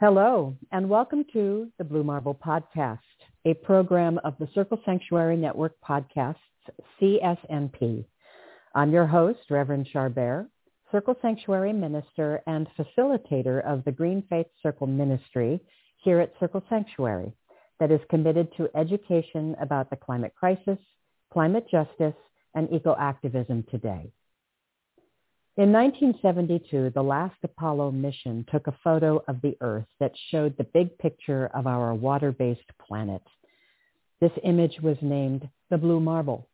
Hello, and welcome to the Blue Marble Podcast, a program of the Circle Sanctuary Network Podcasts, CSNP. I'm your host, Reverend Char Bear, Circle Sanctuary Minister and facilitator of the Green Faith Circle Ministry here at Circle Sanctuary that is committed to education about the climate crisis, climate justice, and eco-activism today. In 1972, the last Apollo mission took a photo of the Earth that showed the big picture of our water-based planet. This image was named the Blue Marble,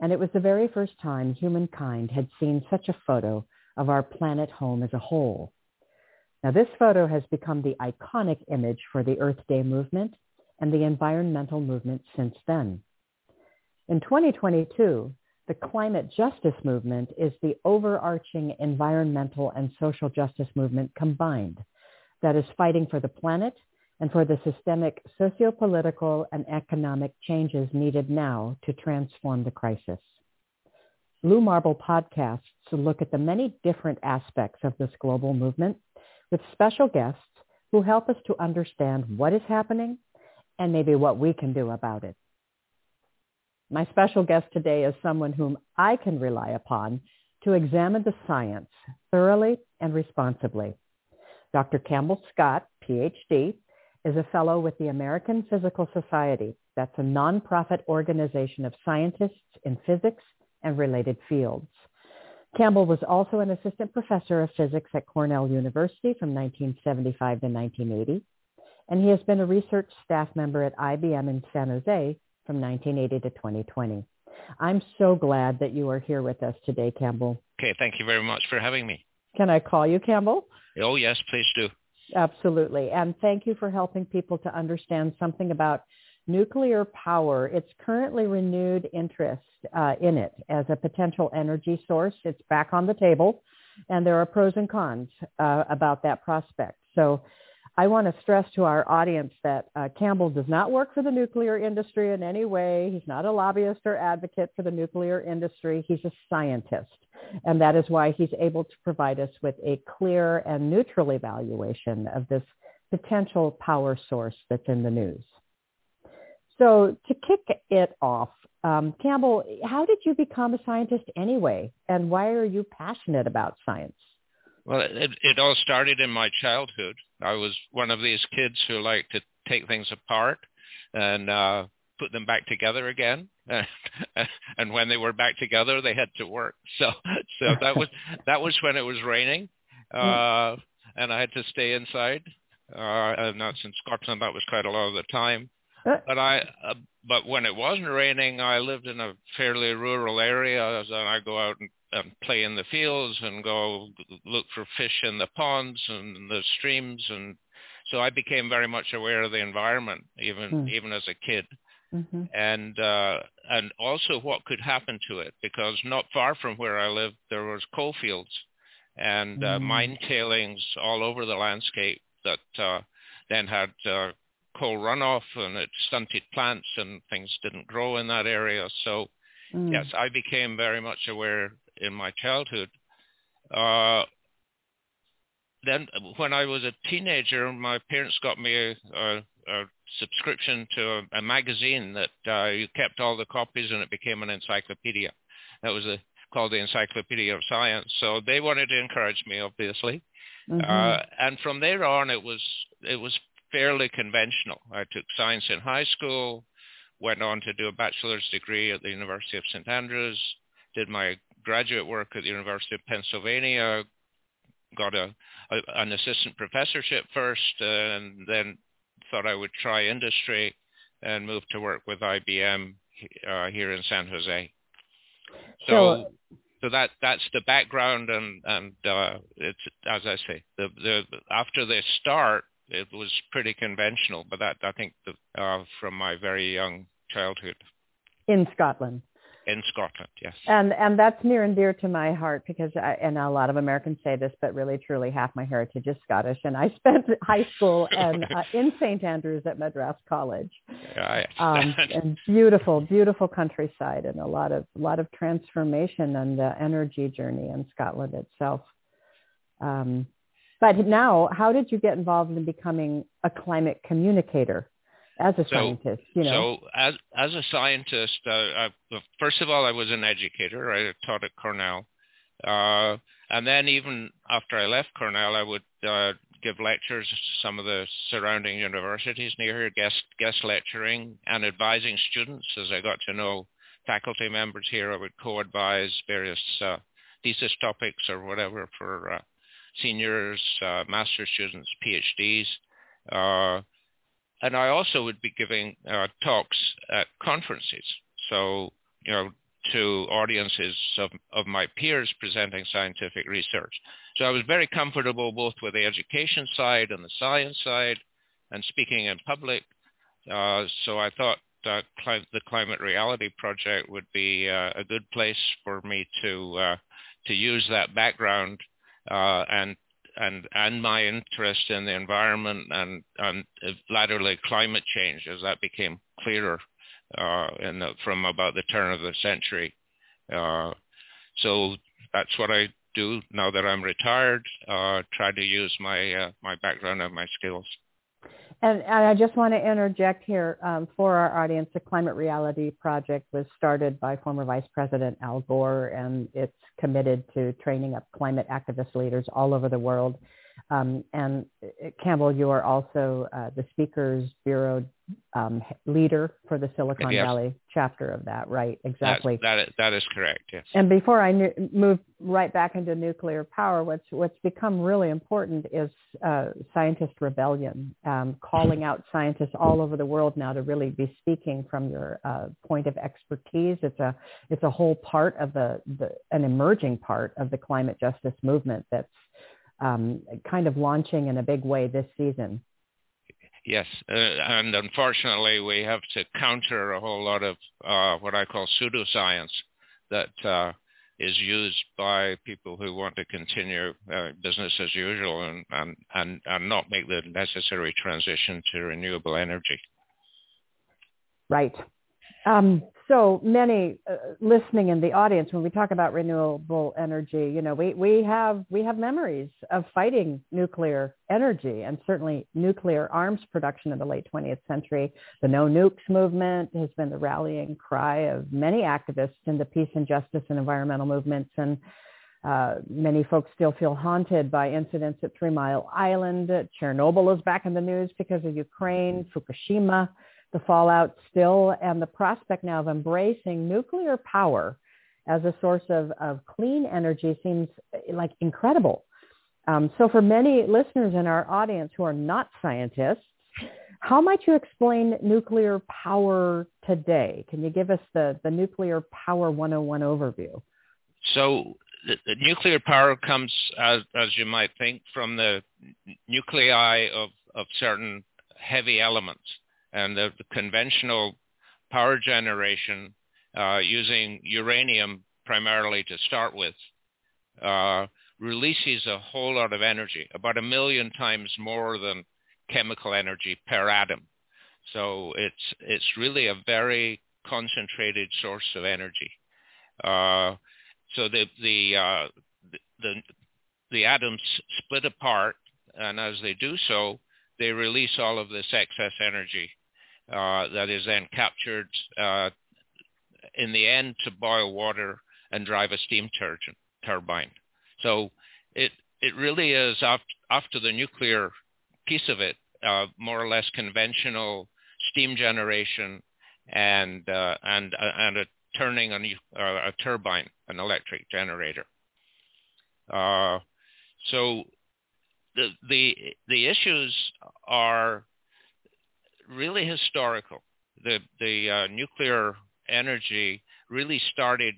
and it was the very first time humankind had seen such a photo of our planet home as a whole. Now, this photo has become the iconic image for the Earth Day movement and the environmental movement since then. In 2022, the climate justice movement is the overarching environmental and social justice movement combined that is fighting for the planet and for the systemic socio-political and economic changes needed now to transform the crisis. Blue Marble podcasts look at the many different aspects of this global movement with special guests who help us to understand what is happening and maybe what we can do about it. My special guest today is someone whom I can rely upon to examine the science thoroughly and responsibly. Dr. Campbell Scott, PhD, is a fellow with the American Physical Society. That's a nonprofit organization of scientists in physics and related fields. Campbell was also an assistant professor of physics at Cornell University from 1975 to 1980, and he has been a research staff member at IBM in San Jose from 1980 to 2020. I'm so glad that you are here with us today, Campbell. Okay, thank you very much for having me. Can I call you Campbell? Oh, yes, please do. Absolutely. And thank you for helping people to understand something about nuclear power. It's currently renewed interest uh, in it as a potential energy source. It's back on the table, and there are pros and cons uh, about that prospect. So I want to stress to our audience that uh, Campbell does not work for the nuclear industry in any way. He's not a lobbyist or advocate for the nuclear industry. He's a scientist. And that is why he's able to provide us with a clear and neutral evaluation of this potential power source that's in the news. So to kick it off, um, Campbell, how did you become a scientist anyway? And why are you passionate about science? Well, it, it all started in my childhood. I was one of these kids who liked to take things apart and uh, put them back together again. and when they were back together, they had to work. So, so that was that was when it was raining, uh, and I had to stay inside. Uh, and that's in Scotland. That was quite a lot of the time. Uh. But I, uh, but when it wasn't raining, I lived in a fairly rural area, and I go out and and play in the fields and go look for fish in the ponds and the streams and so I became very much aware of the environment even mm. even as a kid mm-hmm. and uh, and also what could happen to it because not far from where I lived there was coal fields and uh, mm. mine tailings all over the landscape that uh, then had uh, coal runoff and it stunted plants and things didn't grow in that area so Mm. Yes, I became very much aware in my childhood. Uh, then when I was a teenager, my parents got me a, a, a subscription to a, a magazine that uh, you kept all the copies and it became an encyclopedia. That was a, called the Encyclopedia of Science. So they wanted to encourage me, obviously. Mm-hmm. Uh, and from there on, it was it was fairly conventional. I took science in high school, went on to do a bachelor's degree at the University of St. Andrews, did my graduate work at the University of Pennsylvania, got a, a an assistant professorship first, and then thought I would try industry and moved to work with IBM uh, here in San Jose. So, so, so that that's the background, and and uh, it's as I say, the the after they start, it was pretty conventional, but that I think the, uh, from my very young childhood. In Scotland. In Scotland, yes. And and that's near and dear to my heart because I, and a lot of Americans say this, but really truly half my heritage is Scottish, and I spent high school and uh, in St Andrews at Madras College. Yeah, um, and beautiful, beautiful countryside, and a lot of a lot of transformation and the energy journey in Scotland itself. Um, but now, how did you get involved in becoming a climate communicator? As a so, scientist, you know? So as as a scientist, uh, I, first of all, I was an educator. I taught at Cornell, uh, and then even after I left Cornell, I would uh, give lectures to some of the surrounding universities near here, guest guest lecturing and advising students. As I got to know faculty members here, I would co-advise various uh, thesis topics or whatever for uh, seniors, uh, master students, PhDs. And I also would be giving uh, talks at conferences. So, you know, to audiences of, of my peers presenting scientific research. So I was very comfortable both with the education side and the science side and speaking in public. Uh, so I thought uh, the Climate Reality Project would be uh, a good place for me to uh, to use that background uh, and and and my interest in the environment and and latterly climate change as that became clearer uh, in the, from about the turn of the century. Uh, so that's what I do now that I'm retired. Uh, try to use my uh, my background and my skills. And, and, I just want to interject here um, for our audience. The Climate Reality Project was started by former Vice President Al Gore, and it's committed to training up climate activist leaders all over the world. Um, and uh, Campbell, you are also uh, the Speakers Bureau um, leader for the Silicon yes. Valley chapter of that, right? Exactly. That, that, is, that is correct, yes. And before I knew, move right back into nuclear power, what's, what's become really important is uh, scientist rebellion, um, calling out scientists all over the world now to really be speaking from your uh, point of expertise. It's a, it's a whole part of the, the, an emerging part of the climate justice movement that's um, kind of launching in a big way this season. Yes, uh, and unfortunately, we have to counter a whole lot of uh, what I call pseudoscience that uh, is used by people who want to continue uh, business as usual and, and, and, and not make the necessary transition to renewable energy. Right. Um, so many uh, listening in the audience when we talk about renewable energy you know we, we have we have memories of fighting nuclear energy and certainly nuclear arms production in the late 20th century the no nukes movement has been the rallying cry of many activists in the peace and justice and environmental movements and uh, many folks still feel haunted by incidents at Three Mile Island. Chernobyl is back in the news because of Ukraine. Fukushima the fallout still and the prospect now of embracing nuclear power as a source of, of clean energy seems like incredible. Um, so for many listeners in our audience who are not scientists, how might you explain nuclear power today? Can you give us the, the nuclear power 101 overview? So the, the nuclear power comes, as, as you might think, from the nuclei of, of certain heavy elements and the, the conventional power generation uh, using uranium primarily to start with uh, releases a whole lot of energy, about a million times more than chemical energy per atom. So it's it's really a very concentrated source of energy. Uh, so the the, uh, the the the atoms split apart, and as they do so, they release all of this excess energy uh, that is then captured uh, in the end to boil water and drive a steam tur- turbine. So it it really is after, after the nuclear piece of it, uh, more or less conventional steam generation and uh, and uh, and a turning a, a turbine, an electric generator. so the the the issues are really historical. The the uh, nuclear energy really started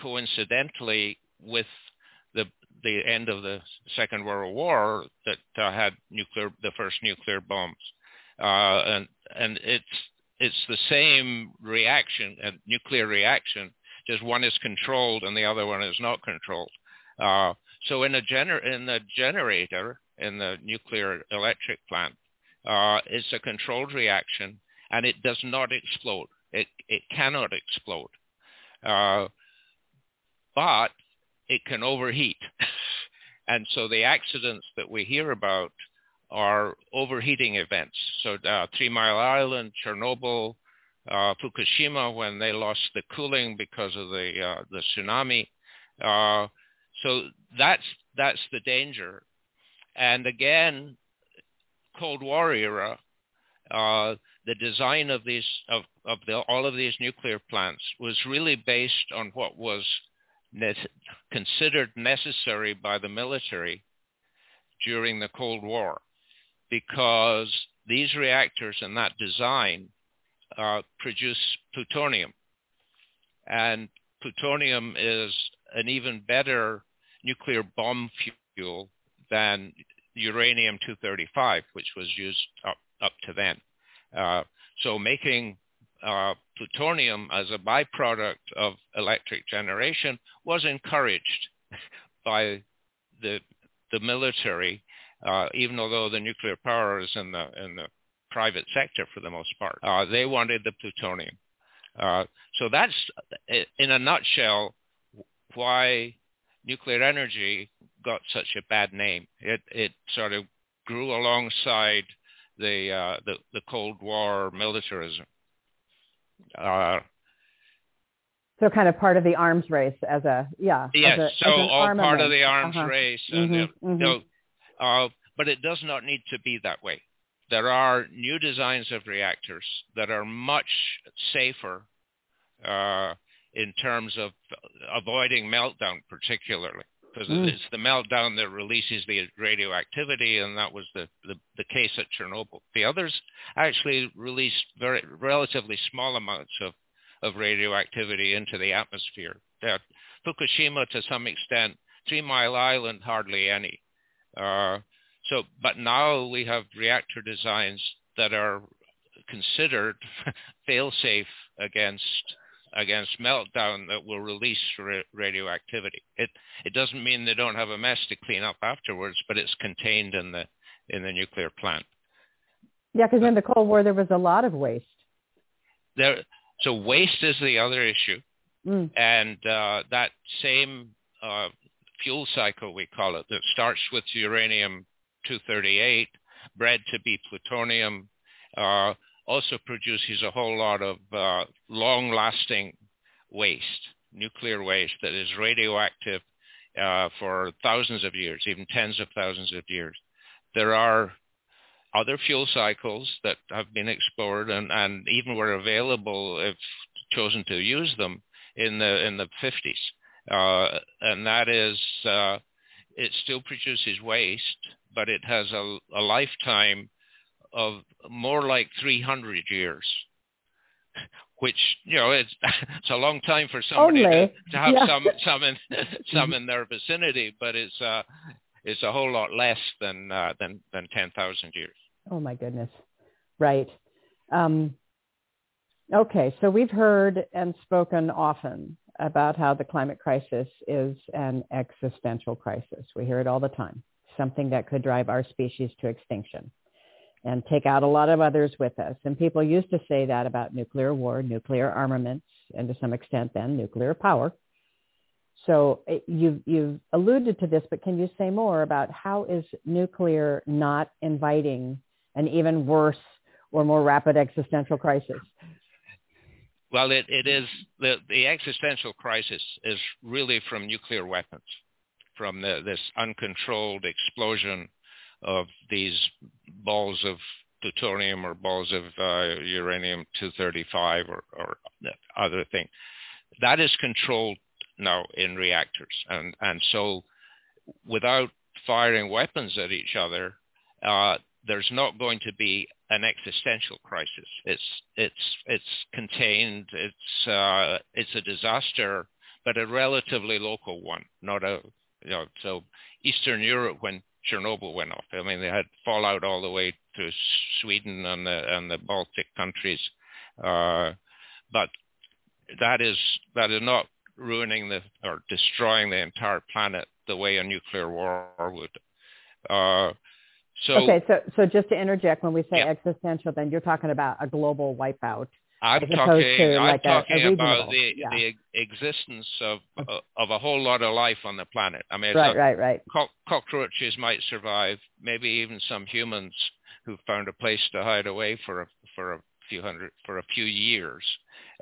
coincidentally with the the end of the Second World War that uh, had nuclear the first nuclear bombs, uh, and and it's it's the same reaction, a nuclear reaction, just one is controlled and the other one is not controlled. Uh, so in a gener- in the generator in the nuclear electric plant, uh, it's a controlled reaction and it does not explode. It it cannot explode, uh, but it can overheat. and so the accidents that we hear about are overheating events. So uh, Three Mile Island, Chernobyl, uh, Fukushima when they lost the cooling because of the uh, the tsunami. Uh, so that's that's the danger. And again, Cold War era, uh, the design of these of, of the, all of these nuclear plants was really based on what was ne- considered necessary by the military during the Cold War because these reactors and that design uh, produce plutonium. And plutonium is an even better nuclear bomb fuel than uranium-235, which was used up, up to then. Uh, so making uh, plutonium as a byproduct of electric generation was encouraged by the the military, uh, even although the nuclear power is in the in the private sector for the most part. Uh, they wanted the plutonium. Uh, so that's, in a nutshell, why nuclear energy got such a bad name. It it sort of grew alongside the uh, the, the Cold War militarism. Uh, so kind of part of the arms race as a yeah. Yes, a, so all armament. part of the arms uh-huh. race, and mm-hmm, mm-hmm. Uh, but it does not need to be that way. There are new designs of reactors that are much safer uh, in terms of avoiding meltdown, particularly because mm. it's the meltdown that releases the radioactivity, and that was the, the, the, case at Chernobyl. The others actually released very relatively small amounts of, of radioactivity into the atmosphere. Uh, Fukushima, to some extent, Three Mile Island, hardly any. Uh, so, but now we have reactor designs that are considered fail-safe against against meltdown that will release ra- radioactivity. It it doesn't mean they don't have a mess to clean up afterwards, but it's contained in the in the nuclear plant. Yeah, because in the Cold War there was a lot of waste. There, so waste is the other issue, mm. and uh, that same uh, fuel cycle we call it that starts with uranium 238, bred to be plutonium. Uh, also produces a whole lot of uh, long-lasting waste, nuclear waste that is radioactive uh, for thousands of years, even tens of thousands of years. There are other fuel cycles that have been explored and, and even were available if chosen to use them in the in the 50s, uh, and that is uh, it still produces waste, but it has a, a lifetime of more like 300 years, which you know it's, it's a long time for somebody to, to, have yeah. some some in some in their vicinity, but it's uh it's a whole lot less than uh, than than 10,000 years. Oh my goodness, right. Um, okay, so we've heard and spoken often about how the climate crisis is an existential crisis. We hear it all the time, something that could drive our species to extinction and take out a lot of others with us. And people used to say that about nuclear war, nuclear armaments, and to some extent then nuclear power. So eh, you've, you've alluded to this, but can you say more about how is nuclear not inviting an even worse or more rapid existential crisis? Well, it, it is the, the existential crisis is really from nuclear weapons, from the, this uncontrolled explosion of these balls of plutonium or balls of uh, uranium-235 or, or other thing. That is controlled now in reactors. And, and so without firing weapons at each other, uh, there's not going to be an existential crisis. It's, it's, it's contained. It's, uh, it's a disaster, but a relatively local one, not a, you know, so Eastern Europe when Chernobyl went off. I mean, they had fallout all the way to Sweden and the and the Baltic countries, uh, but that is that is not ruining the or destroying the entire planet the way a nuclear war would. Uh, so okay, so so just to interject, when we say yeah. existential, then you're talking about a global wipeout. I'm talking, I'm talking a, a about the, yeah. the existence of uh, of a whole lot of life on the planet. I mean, right, right, right. Co- cockroaches might survive. Maybe even some humans who found a place to hide away for a, for a few hundred for a few years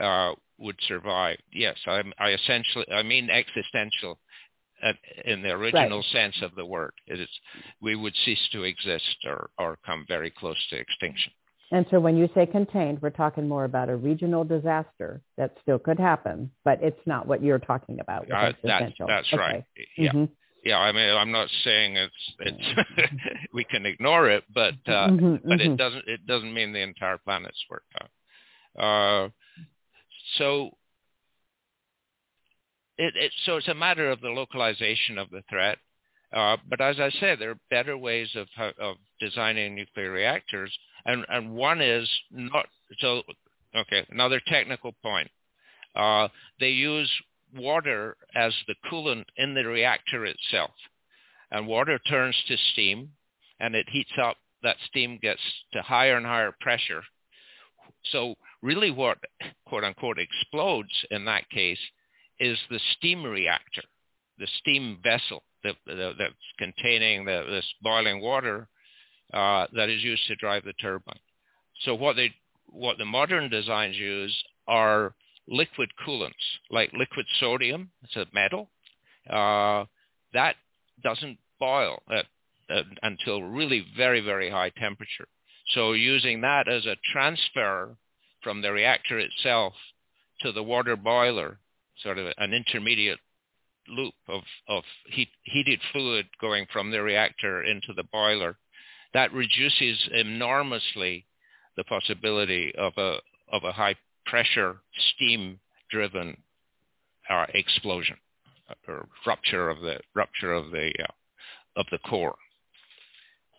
uh, would survive. Yes, I, I essentially I mean existential in the original right. sense of the word. It is we would cease to exist or or come very close to extinction. And so when you say contained, we're talking more about a regional disaster that still could happen, but it's not what you're talking about. Uh, that, that's okay. right. Yeah. Mm-hmm. Yeah, I mean, I'm not saying it's it's we can ignore it, but uh, mm-hmm, but mm-hmm. it doesn't it doesn't mean the entire planet's worked out. Uh, so it, it so it's a matter of the localization of the threat. Uh, but as I said, there are better ways of of designing nuclear reactors and and one is not so. Okay, another technical point. Uh, they use water as the coolant in the reactor itself, and water turns to steam, and it heats up. That steam gets to higher and higher pressure. So really, what quote unquote explodes in that case is the steam reactor, the steam vessel that, that, that's containing the, this boiling water uh, that is used to drive the turbine. So what they what the modern designs use are liquid coolants, like liquid sodium. It's a metal uh, that doesn't boil at, at, until really very very high temperature. So using that as a transfer from the reactor itself to the water boiler, sort of an intermediate loop of, of heat, heated fluid going from the reactor into the boiler that reduces enormously the possibility of a of a high pressure steam driven uh, explosion or rupture of the rupture of the uh, of the core.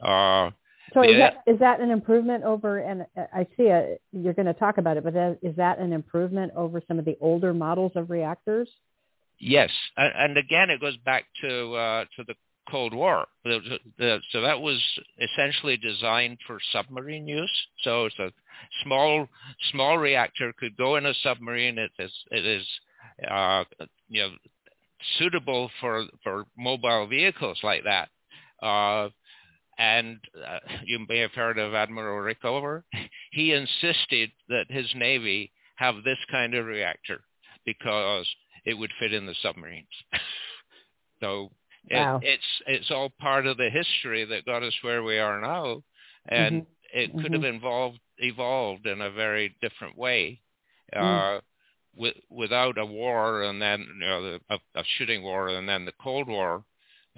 Uh, so is that is that an improvement over? And I see a, you're going to talk about it, but is that an improvement over some of the older models of reactors? Yes, and, and again, it goes back to uh, to the Cold War. So that was essentially designed for submarine use. So it's a small small reactor could go in a submarine. It is it is uh, you know suitable for for mobile vehicles like that. Uh, and uh, you may have heard of Admiral Rickover. He insisted that his navy have this kind of reactor because it would fit in the submarines. so Wow. It, it's it's all part of the history that got us where we are now, and mm-hmm. it could mm-hmm. have evolved evolved in a very different way, uh, mm. with, without a war and then you know, a, a, shooting war and then the Cold War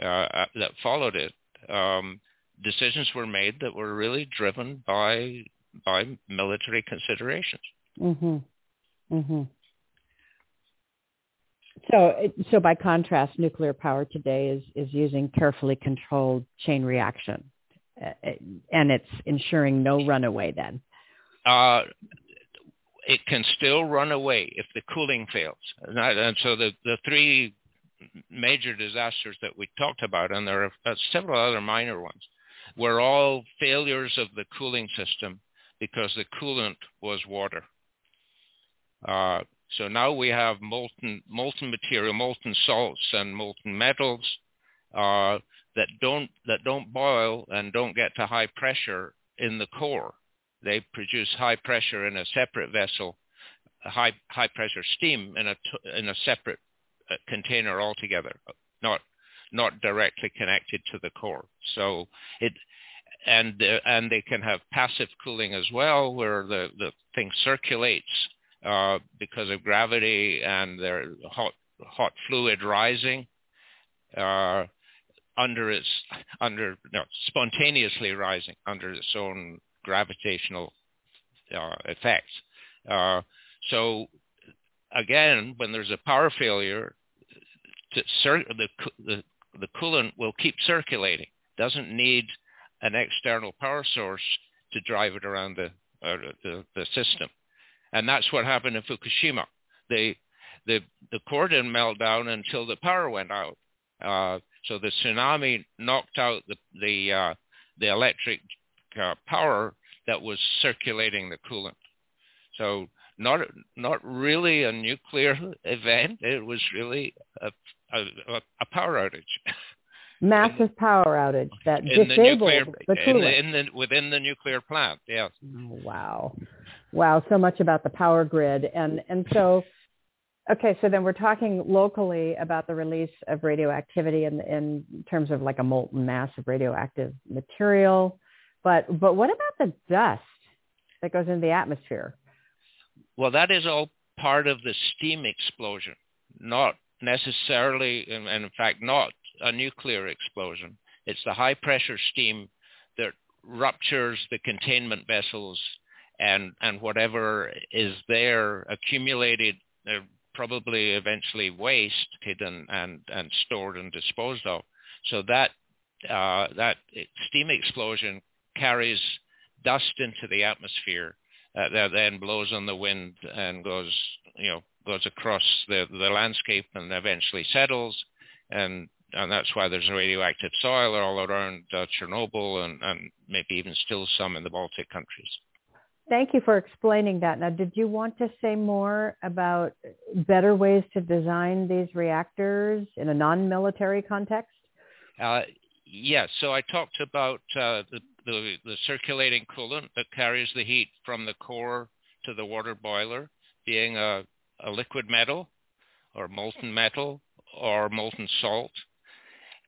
uh, uh, that followed it. Um, decisions were made that were really driven by by military considerations. Mhm. Mhm. So, so by contrast, nuclear power today is, is using carefully controlled chain reaction, uh, and it's ensuring no runaway. Then, uh, it can still run away if the cooling fails. And so the the three major disasters that we talked about, and there are uh, several other minor ones, were all failures of the cooling system because the coolant was water. Uh, so now we have molten molten material, molten salts and molten metals uh, that don't that don't boil and don't get to high pressure in the core. They produce high pressure in a separate vessel, high high pressure steam in a in a separate uh, container altogether, not not directly connected to the core. So it and uh, and they can have passive cooling as well, where the the thing circulates uh, because of gravity and their hot hot fluid rising uh, under its under no, spontaneously rising under its own gravitational uh, effects. Uh, so again, when there's a power failure, cir- the, the the coolant will keep circulating. Doesn't need an external power source to drive it around the, uh, the, the system. And that's what happened in Fukushima. The, the, the core didn't melt down until the power went out. Uh, so the tsunami knocked out the, the, uh, the electric uh, power that was circulating the coolant. So not not really a nuclear event. It was really a, a, a power outage. Massive power outage that in disabled the, nuclear, the coolant. in the, in the, within the nuclear plant. Yes. Wow, wow! So much about the power grid, and and so, okay, so then we're talking locally about the release of radioactivity in in terms of like a molten mass of radioactive material, but but what about the dust that goes into the atmosphere? Well, that is all part of the steam explosion, not necessarily, and in fact, not a nuclear explosion. It's the high pressure steam that ruptures the containment vessels and, and whatever is there accumulated, uh, probably eventually wasted and, and, and stored and disposed of. So that, uh, that steam explosion carries dust into the atmosphere uh, that then blows on the wind and goes, you know, goes across the, the landscape and eventually settles. And, and that's why there's radioactive soil all around uh, Chernobyl and, and maybe even still some in the Baltic countries. Thank you for explaining that. Now, did you want to say more about better ways to design these reactors in a non-military context? Uh, yes. So I talked about uh, the, the, the circulating coolant that carries the heat from the core to the water boiler being a, a liquid metal or molten metal or molten salt.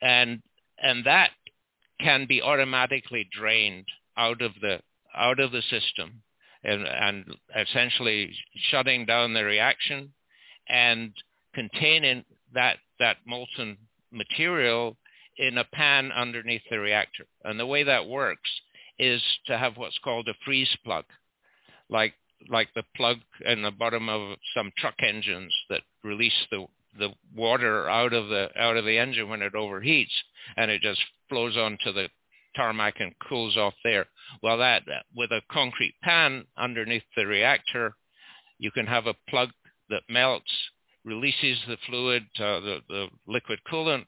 And, and that can be automatically drained out of the, out of the system and, and essentially shutting down the reaction and containing that, that molten material in a pan underneath the reactor. And the way that works is to have what's called a freeze plug, like like the plug in the bottom of some truck engines that release the the water out of the out of the engine when it overheats, and it just flows onto the tarmac and cools off there. Well, that with a concrete pan underneath the reactor, you can have a plug that melts, releases the fluid, uh, the the liquid coolant,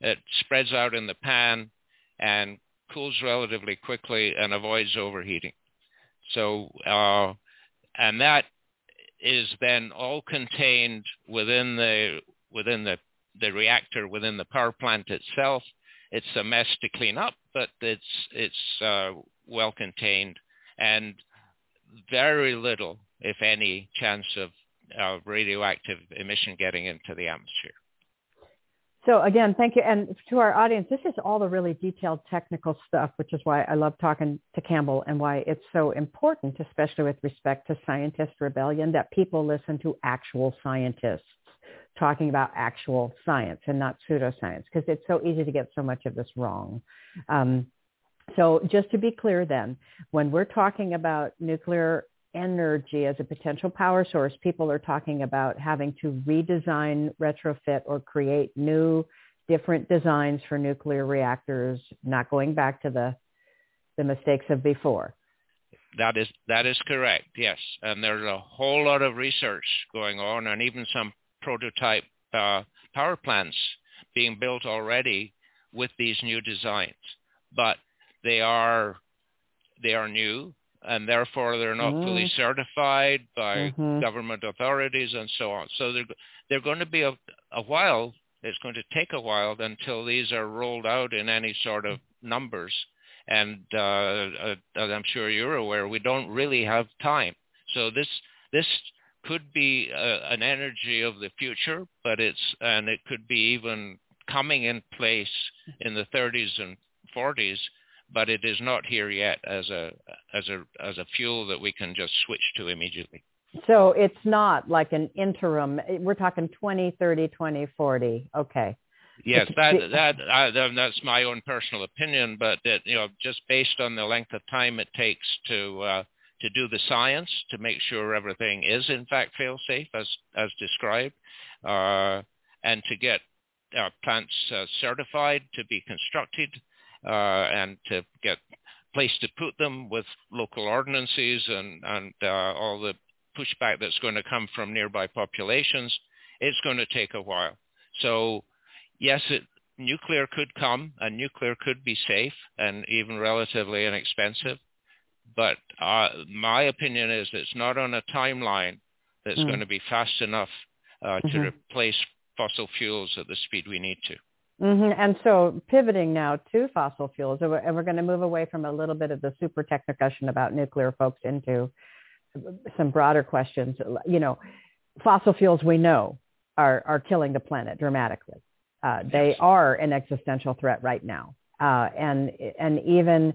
it spreads out in the pan and cools relatively quickly and avoids overheating. So, uh, and that is then all contained within the within the the reactor within the power plant itself. It's a mess to clean up, but it's it's uh, well contained and very little, if any, chance of uh, radioactive emission getting into the atmosphere. So again, thank you. And to our audience, this is all the really detailed technical stuff, which is why I love talking to Campbell and why it's so important, especially with respect to scientist rebellion, that people listen to actual scientists talking about actual science and not pseudoscience, because it's so easy to get so much of this wrong. Um, so just to be clear then, when we're talking about nuclear energy as a potential power source, people are talking about having to redesign, retrofit, or create new different designs for nuclear reactors, not going back to the the mistakes of before. That is that is correct. Yes, and there's a whole lot of research going on, and even some prototype uh, power plants being built already with these new designs. But they are they are new and therefore they're not mm. fully certified by mm-hmm. government authorities and so on. So they're they're going to be a, a while. It's going to take a while until these are rolled out in any sort of numbers. And uh, uh, as I'm sure you're aware, we don't really have time. So this this could be uh, an energy of the future, but it's and it could be even coming in place in the 30s and 40s but it is not here yet as a as a as a fuel that we can just switch to immediately. So it's not like an interim. We're talking 20, 30, 20, 40. Okay. Yes, that that I, that's my own personal opinion, but that you know just based on the length of time it takes to uh, to do the science to make sure everything is in fact fail safe as as described, uh, and to get uh, plants uh, certified to be constructed uh, and to get place to put them with local ordinances and, and uh, all the pushback that's going to come from nearby populations, it's going to take a while. So yes, it, nuclear could come and nuclear could be safe and even relatively inexpensive. But uh, my opinion is it's not on a timeline that's mm. going to be fast enough uh, mm-hmm. to replace fossil fuels at the speed we need to. Mm-hmm. And so pivoting now to fossil fuels, and we're, and we're going to move away from a little bit of the super tech discussion about nuclear folks into some broader questions. You know, fossil fuels we know are, are killing the planet dramatically. Uh, they yes. are an existential threat right now. Uh, and, and even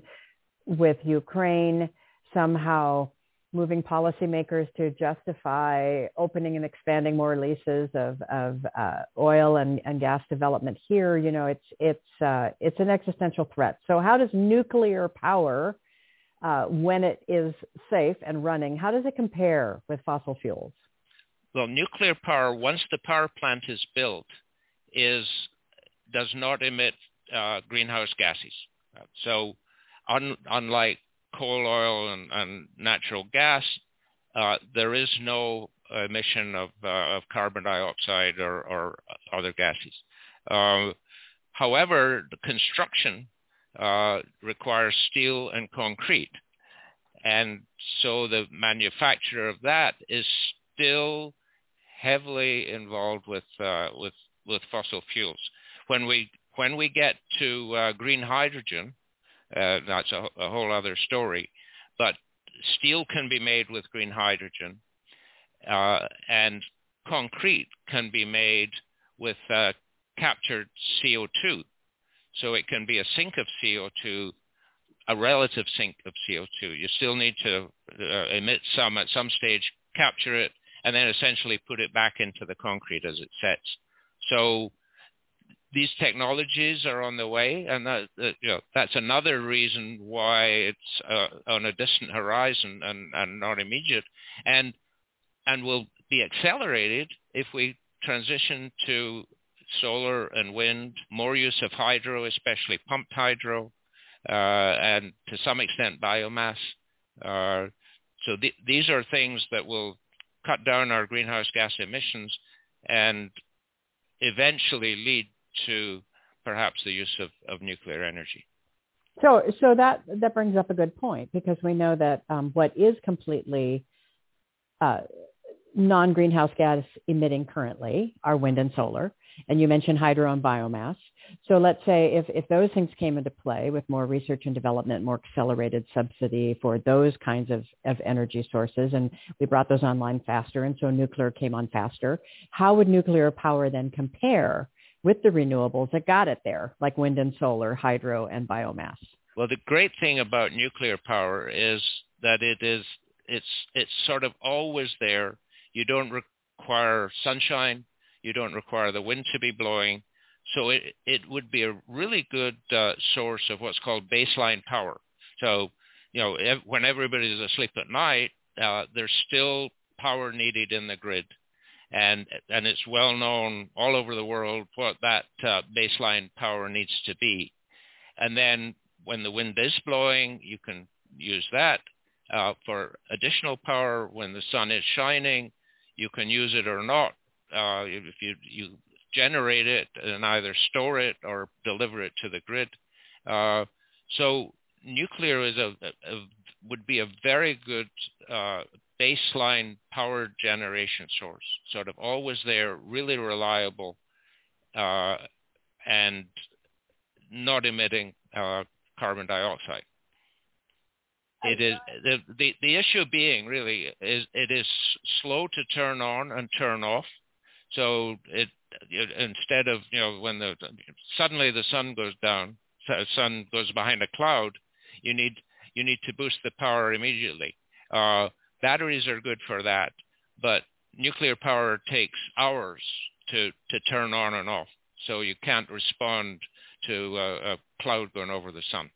with Ukraine somehow moving policymakers to justify opening and expanding more leases of, of uh, oil and, and gas development here, you know, it's, it's, uh, it's an existential threat. So how does nuclear power, uh, when it is safe and running, how does it compare with fossil fuels? Well, nuclear power, once the power plant is built, is does not emit uh, greenhouse gases. So un, unlike coal oil and, and natural gas, uh, there is no emission of, uh, of carbon dioxide or, or other gases. Uh, however, the construction uh, requires steel and concrete. And so the manufacture of that is still heavily involved with, uh, with, with fossil fuels. When we, when we get to uh, green hydrogen, uh, that's a, a, whole other story. But steel can be made with green hydrogen, uh, and concrete can be made with uh, captured CO2. So it can be a sink of CO2, a relative sink of CO2. You still need to uh, emit some at some stage, capture it, and then essentially put it back into the concrete as it sets. So these technologies are on the way, and that, that, you know, that's another reason why it's uh, on a distant horizon and, and not immediate, and and will be accelerated if we transition to solar and wind, more use of hydro, especially pumped hydro, uh, and to some extent biomass. Uh, so th- these are things that will cut down our greenhouse gas emissions and eventually lead to perhaps the use of, of nuclear energy. So, so that that brings up a good point because we know that um, what is completely uh, non-greenhouse gas emitting currently are wind and solar, and you mentioned hydro and biomass. So let's say if, if those things came into play with more research and development, more accelerated subsidy for those kinds of, of energy sources, and we brought those online faster, and so nuclear came on faster, how would nuclear power then compare with the renewables that got it there, like wind and solar, hydro, and biomass. Well, the great thing about nuclear power is that it is it's it's sort of always there. You don't require sunshine. You don't require the wind to be blowing. So it it would be a really good uh, source of what's called baseline power. So you know when everybody's asleep at night, uh, there's still power needed in the grid and and it's well known all over the world what that uh, baseline power needs to be. And then when the wind is blowing, you can use that uh, for additional power. When the sun is shining, you can use it or not. Uh, if you, you generate it and either store it or deliver it to the grid. Uh, so nuclear is a, a, would be a very good uh, baseline power generation source, sort of always there, really reliable, uh, and not emitting uh, carbon dioxide. It is the, the the issue being really is it is slow to turn on and turn off. So it, it instead of you know when the suddenly the sun goes down, the sun goes behind a cloud, you need you need to boost the power immediately. Uh, Batteries are good for that, but nuclear power takes hours to, to turn on and off. So you can't respond to a, a cloud going over the sun.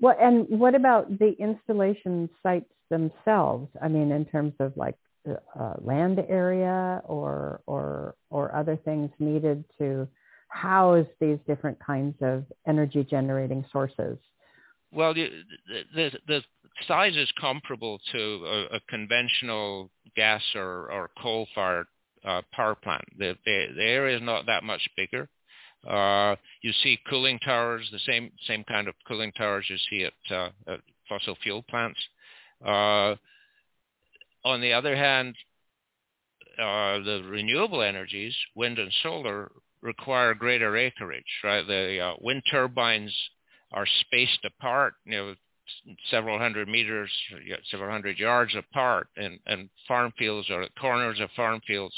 Well, and what about the installation sites themselves? I mean, in terms of like uh, land area or or or other things needed to house these different kinds of energy generating sources? Well, the, the, the size is comparable to a, a conventional gas or, or coal-fired uh, power plant. The, the, the, area is not that much bigger. Uh, you see cooling towers, the same same kind of cooling towers you see at, uh, at fossil fuel plants. Uh, on the other hand, uh, the renewable energies, wind and solar, require greater acreage, right? The uh, wind turbines are spaced apart, you know, several hundred meters, several hundred yards apart, and, and farm fields or corners of farm fields.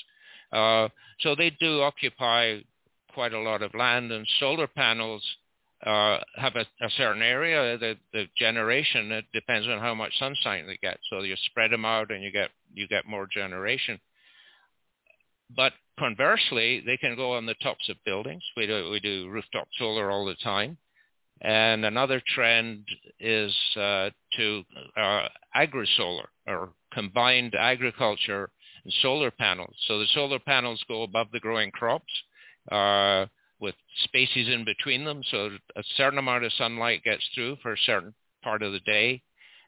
Uh, so they do occupy quite a lot of land, and solar panels uh, have a, a, certain area. The, the generation it depends on how much sunshine they get. So you spread them out, and you get you get more generation. But conversely, they can go on the tops of buildings. We do we do rooftop solar all the time. And another trend is uh, to uh, agri-solar or combined agriculture and solar panels. So the solar panels go above the growing crops uh, with spaces in between them, so a certain amount of sunlight gets through for a certain part of the day.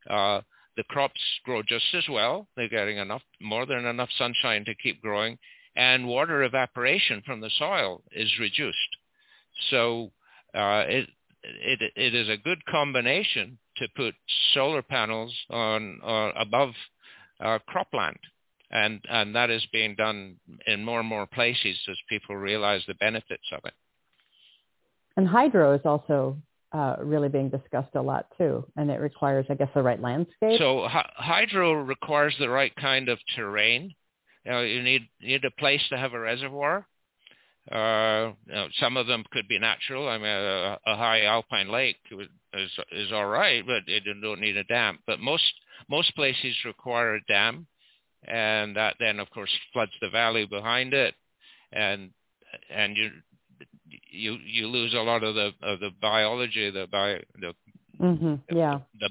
Uh, the crops grow just as well. They're getting enough, more than enough sunshine to keep growing, and water evaporation from the soil is reduced. So uh, it, it, it is a good combination to put solar panels on uh, above uh, cropland. And, and that is being done in more and more places as people realize the benefits of it. And hydro is also uh, really being discussed a lot too, and it requires, I guess, the right landscape. So hydro requires the right kind of terrain. You, know, you need you need a place to have a reservoir, uh, you know, some of them could be natural. I mean, a, a high alpine lake is is all right, but it don't need a dam. But most most places require a dam, and that then of course floods the valley behind it, and and you you you lose a lot of the of the biology, the bio the mm-hmm. yeah the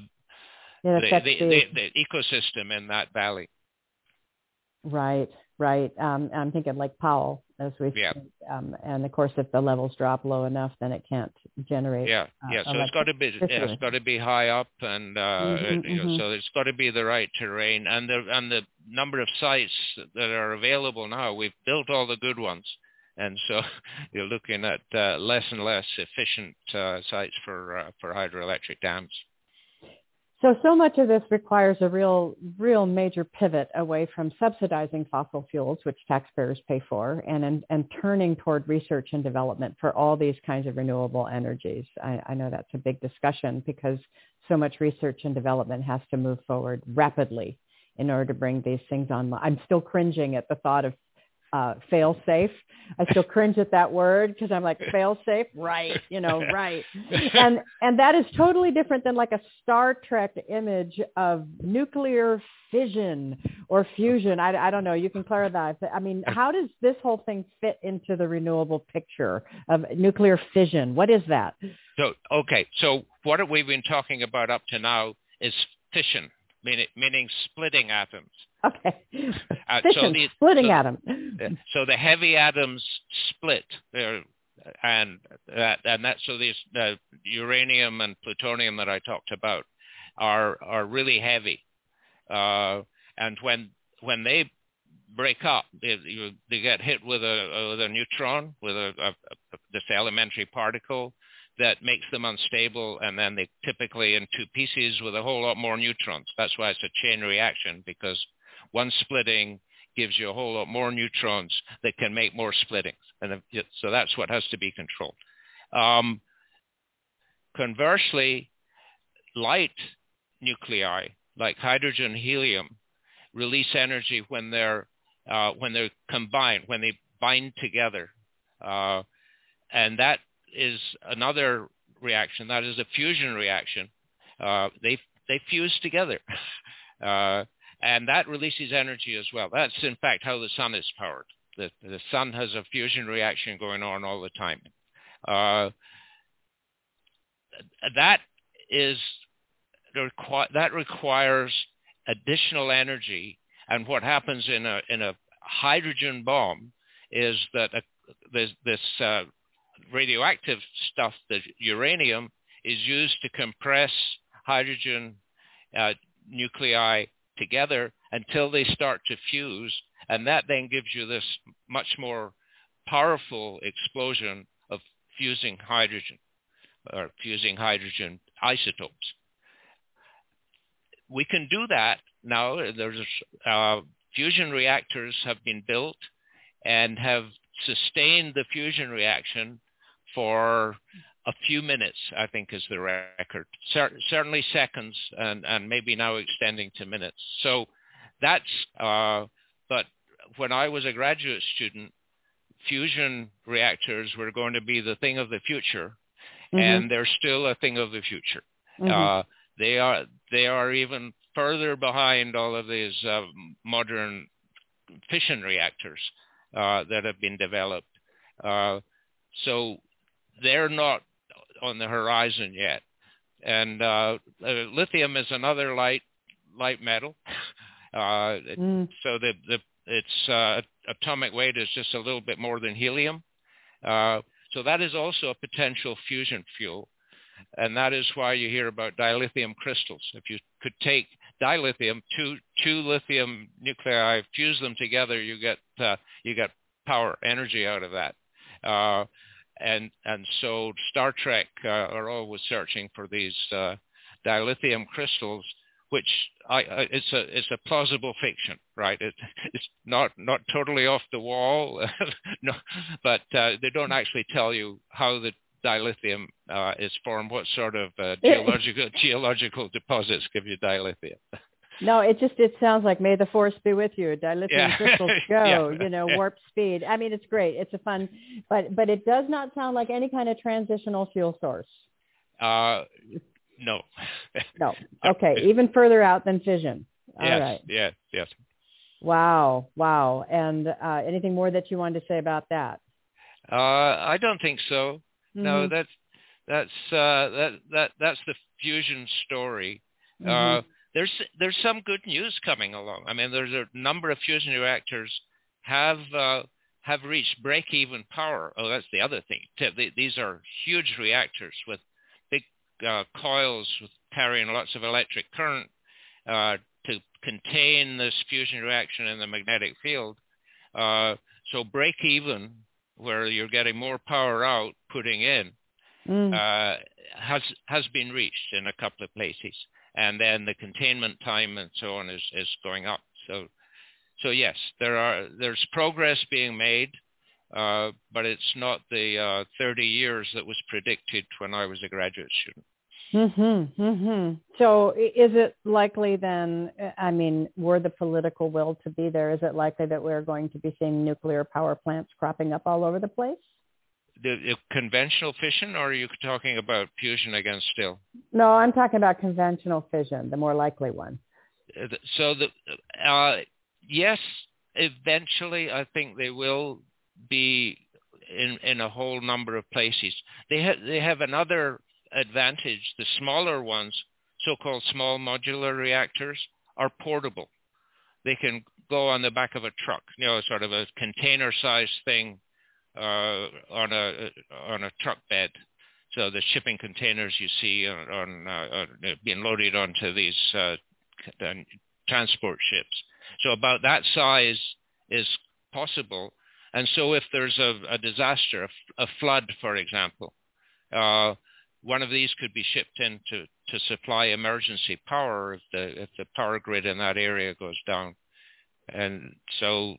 yeah, the, the, the, the ecosystem in that valley. Right, right. Um, I'm thinking like Powell as we yeah. um, and of course if the levels drop low enough then it can't generate yeah. uh, yeah so it's got to be yeah, it's got to be high up and uh mm-hmm, you know mm-hmm. so it's got to be the right terrain. And the and the number of sites that are available now we've built all the good ones. And so you're looking at uh, less and less efficient uh, sites for uh, for hydroelectric dams so, so much of this requires a real, real major pivot away from subsidizing fossil fuels, which taxpayers pay for, and, and, and turning toward research and development for all these kinds of renewable energies. I, I know that's a big discussion because so much research and development has to move forward rapidly in order to bring these things on. I'm still cringing at the thought of uh, fail safe. I still cringe at that word because I'm like fail safe, right? You know, right. And and that is totally different than like a Star Trek image of nuclear fission or fusion. I, I don't know. You can clarify. I mean, how does this whole thing fit into the renewable picture of nuclear fission? What is that? So okay, so what we've been talking about up to now is fission, meaning, meaning splitting atoms. Okay. Uh, so the, splitting so, atoms. So the heavy atoms split, and that and that so these the uranium and plutonium that I talked about are are really heavy, uh, and when when they break up, they, you, they get hit with a with a neutron, with a, a, a this elementary particle, that makes them unstable and then they typically in two pieces with a whole lot more neutrons. That's why it's a chain reaction because one splitting gives you a whole lot more neutrons that can make more splittings. And so that's what has to be controlled. Um, conversely, light nuclei like hydrogen, helium release energy when they're uh, when they're combined, when they bind together, uh, and that is another reaction. That is a fusion reaction. Uh, they they fuse together. And that releases energy as well. That's in fact how the sun is powered. The, the sun has a fusion reaction going on all the time. Uh, that is that requires additional energy And what happens in a in a hydrogen bomb is that a, this, this uh, radioactive stuff, the uranium, is used to compress hydrogen uh, nuclei together until they start to fuse, and that then gives you this much more powerful explosion of fusing hydrogen or fusing hydrogen isotopes. We can do that now. There's uh, fusion reactors have been built and have sustained the fusion reaction for a few minutes, I think is the record. Cer- certainly seconds and, and maybe now extending to minutes. So that's, uh, but when I was a graduate student, fusion reactors were going to be the thing of the future, mm-hmm. and they're still a thing of the future. Mm-hmm. Uh, they are they are even further behind all of these uh, modern fission reactors uh, that have been developed. Uh, so they're not on the horizon yet. And uh, lithium is another light light metal. mm. So the, the its uh, atomic weight is just a little bit more than helium. Uh, so that is also a potential fusion fuel. And that is why you hear about dilithium crystals. If you could take dilithium, two, two lithium nuclei, fuse them together, you get, uh, you get power, energy out of that. Uh, and, and so Star Trek uh, are always searching for these uh, dilithium crystals which I, I, it's a it's a plausible fiction, right? It, it's not not totally off the wall, no, but uh, they don't actually tell you how the dilithium uh, is formed, what sort of uh, geological geological deposits give you dilithium. No, it just it sounds like may the force be with you. Dilithium yeah. crystals go, yeah. you know, warp speed. I mean, it's great. It's a fun, but but it does not sound like any kind of transitional fuel source. Uh, no. no. Okay. Even further out than fission. All yes, right. Yes. Yes. Wow. Wow. And uh, anything more that you wanted to say about that? Uh, I don't think so. Mm-hmm. No, that's that's uh, that that that's the fusion story. Mm-hmm. There's there's some good news coming along. I mean, there's a number of fusion reactors have uh, have reached break-even power. Oh, that's the other thing. These are huge reactors with big uh, coils carrying lots of electric current uh, to contain this fusion reaction in the magnetic field. Uh, so break even, where you're getting more power out, putting in, mm. Uh, has has been reached in a couple of places, and then the containment time and so on is is going up. So so yes, there are there's progress being made. Uh, but it's not the uh, 30 years that was predicted when I was a graduate student. Mm-hmm, mm-hmm. So is it likely then, I mean, were the political will to be there, is it likely that we're going to be seeing nuclear power plants cropping up all over the place? The, the conventional fission, or are you talking about fusion against still? No, I'm talking about conventional fission, the more likely one. Uh, so the uh, yes, eventually, I think they will be in in a whole number of places. They have they have another advantage, the smaller ones, so-called small modular reactors, are portable. They can go on the back of a truck, you know, sort of a container-sized thing on a on a truck bed. So the shipping containers you see on, on uh, being loaded onto these uh, transport ships. So about that size is possible. And so if there's a, a disaster, a, a, flood, for example, uh, one of these could be shipped in to, to supply emergency power if the if the power grid in that area goes down, and so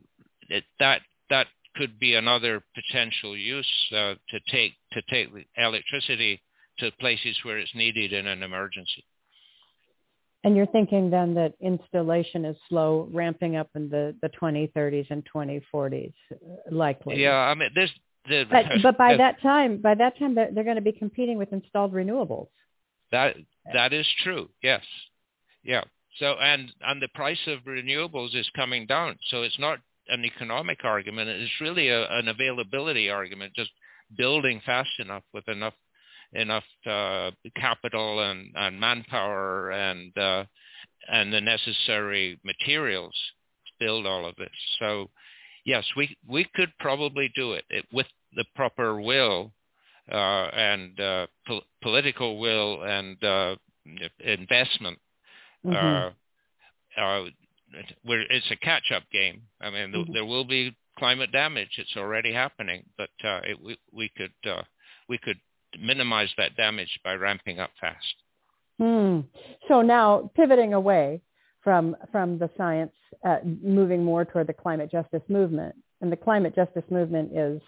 it, that that could be another potential use uh, to take to take electricity to places where it's needed in an emergency. And you're thinking then that installation is slow, ramping up in the, the 2030s and 2040s, likely. Yeah, I mean, there's the, but but by that time, by that time, they're, they're going to be competing with installed renewables. That that is true. Yes, yeah. So and and the price of renewables is coming down. So it's not an economic argument. It's really a, an availability argument. Just building fast enough with enough enough uh, capital and, and manpower and uh, and the necessary materials to build all of this. So yes, we we could probably do it, it with the proper will uh, and uh, po- political will and uh, investment. Mm-hmm. Uh, it's a catch-up game. I mean, mm-hmm. there will be climate damage. It's already happening, but uh, it, we, we could uh, we could minimize that damage by ramping up fast. Hmm. So now pivoting away from from the science, uh, moving more toward the climate justice movement, and the climate justice movement is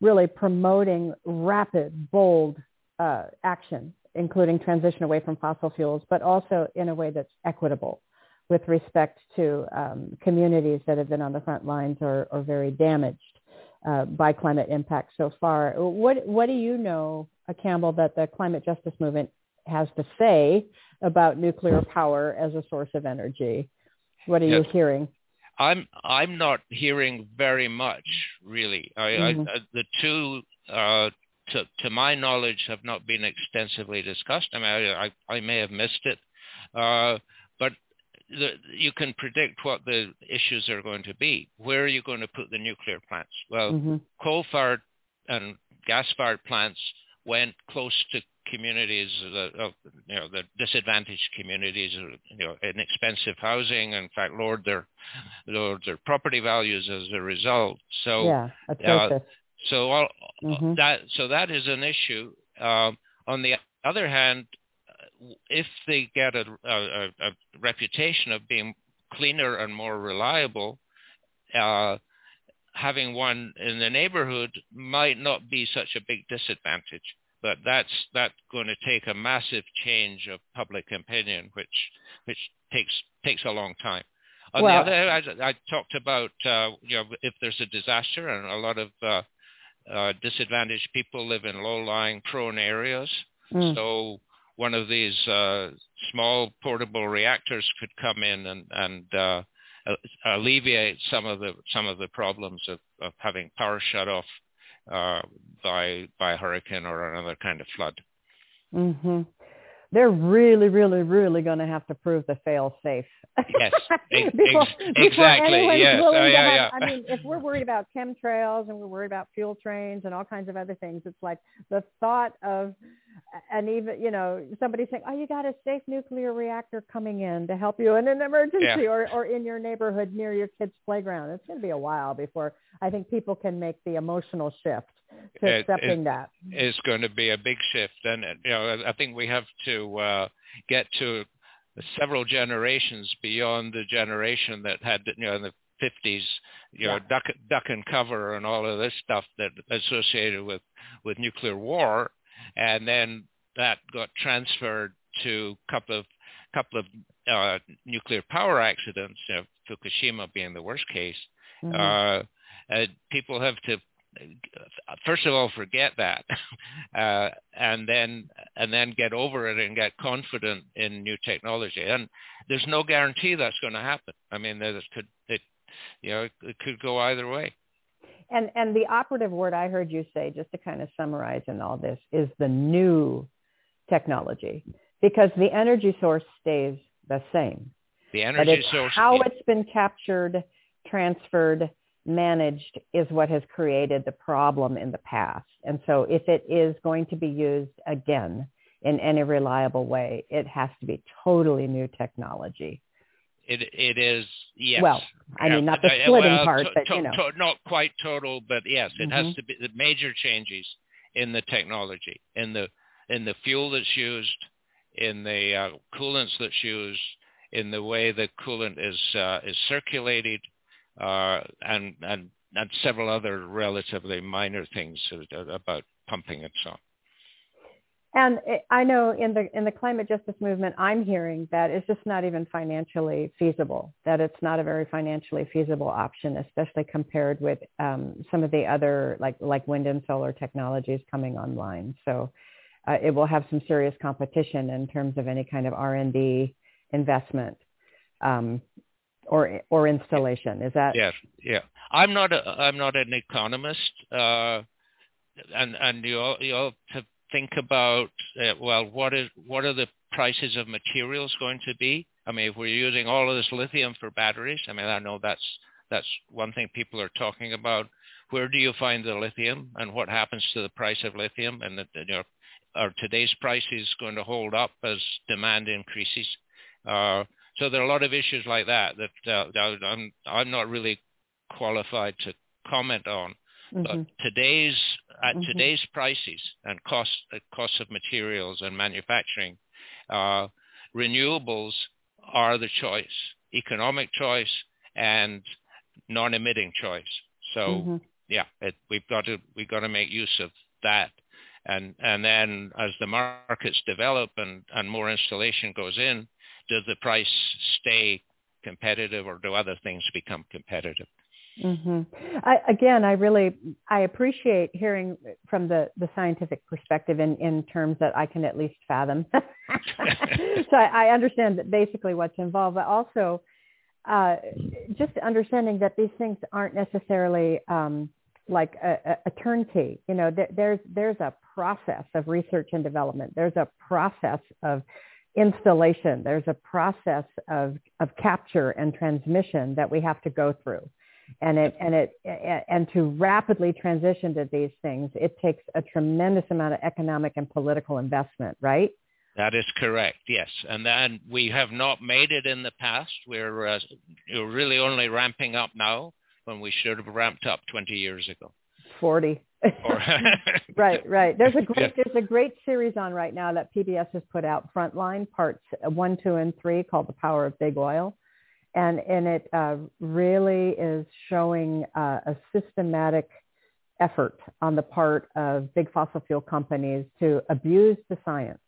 really promoting rapid, bold uh, action, including transition away from fossil fuels, but also in a way that's equitable with respect to um, communities that have been on the front lines or, or very damaged uh, by climate impact so far. What, what do you know, uh, Campbell, that the climate justice movement has to say about nuclear power as a source of energy? What are yes. you hearing? I'm I'm not hearing very much really. I, mm-hmm. I, the two, uh, to to my knowledge, have not been extensively discussed. I mean, I I, I may have missed it, uh, the, you can predict what the issues are going to be. Where are you going to put the nuclear plants? Well, mm-hmm. coal-fired and gas-fired plants went close to communities of you know the disadvantaged communities you know inexpensive housing in fact lowered their lowered their property values as a result so yeah uh, so all, mm-hmm. that so that is an issue um, on the other hand if they get a, a, a reputation of being cleaner and more reliable uh, having one in the neighborhood might not be such a big disadvantage but that's that's going to take a massive change of public opinion, which which takes takes a long time. On well, the other I, I talked about uh, you know if there's a disaster and a lot of uh, uh, disadvantaged people live in low-lying, prone areas, mm. so one of these uh, small portable reactors could come in and and uh, alleviate some of the some of the problems of, of having power shut off uh, by by hurricane or another kind of flood. Mm-hmm. They're really, really, really going to have to prove the fail safe. Yes, before, exactly. Yes, oh, yeah, have, yeah. I mean, if we're worried about chemtrails and we're worried about fuel trains and all kinds of other things, it's like the thought of and even you know somebody saying, "Oh, you got a safe nuclear reactor coming in to help you in an emergency yeah. or or in your neighborhood near your kid's playground." It's going to be a while before I think people can make the emotional shift to it, accepting it, that. It's going to be a big shift, and you know I think we have to uh, get to several generations beyond the generation that had you know in the 50s, you know, duck, duck and cover and all of this stuff that associated with, with nuclear war and then that got transferred to a couple of couple of uh, nuclear power accidents, you know, Fukushima being the worst case. Mm-hmm. Uh, people have to first of all forget that, uh, and then and then get over it and get confident in new technology. And there's no guarantee that's going to happen. I mean, there could it, you know, it could go either way. And and the operative word I heard you say, just to kind of summarize in all this, is the new technology, because the energy source stays the same. The energy source. How it's been captured, transferred, managed is what has created the problem in the past. And so if it is going to be used again in any reliable way, it has to be totally new technology. It it is yes. Well, I mean not the splitting well, part, to, but you know, to, not quite total, but yes, it mm-hmm. has to be the major changes in the technology, in the in the fuel that's used, in the uh, coolants that's used, in the way the coolant is uh, is circulated, uh, and and and several other relatively minor things about pumping and so on. And I know in the in the climate justice movement, I'm hearing that it's just not even financially feasible. That it's not a very financially feasible option, especially compared with um, some of the other like like wind and solar technologies coming online. So uh, it will have some serious competition in terms of any kind of R and D investment um, or or installation. Is that? Yes. Yeah. I'm not a, I'm not an economist, uh, and and you all, you all have think about uh, well what is what are the prices of materials going to be I mean, if we're using all of this lithium for batteries, I mean, I know that's that's one thing people are talking about. Where do you find the lithium, and what happens to the price of lithium? And the, you know, are today's prices going to hold up as demand increases? Uh, so there are a lot of issues like that that uh, I'm I'm not really qualified to comment on. Mm-hmm. But today's at mm-hmm. today's prices and cost uh, costs of materials and manufacturing, uh, renewables are the choice, economic choice and non-emitting choice. So mm-hmm. yeah, it, we've got to we've got to make use of that. And and then as the markets develop and, and more installation goes in, does the price stay competitive or do other things become competitive? Mm-hmm. I, again, I really I appreciate hearing from the, the scientific perspective in, in terms that I can at least fathom. so I, I, understand that basically what's involved, but also uh, just understanding that these things aren't necessarily um, like a, a, turnkey. You know, there, there's there's a process of research and development. There's a process of installation. There's a process of of capture and transmission that we have to go through. And it and it and to rapidly transition to these things it takes a tremendous amount of economic and political investment right? That is correct yes. And then we have not made it in the past. We're uh, we're really only ramping up now when we should have ramped up 20 years ago. 40 right right there's a great yeah. there's a great series on right now that pbs has put out frontline parts one two and three called the power of big oil and and it uh, really is showing uh, a systematic effort on the part of big fossil fuel companies to abuse the science,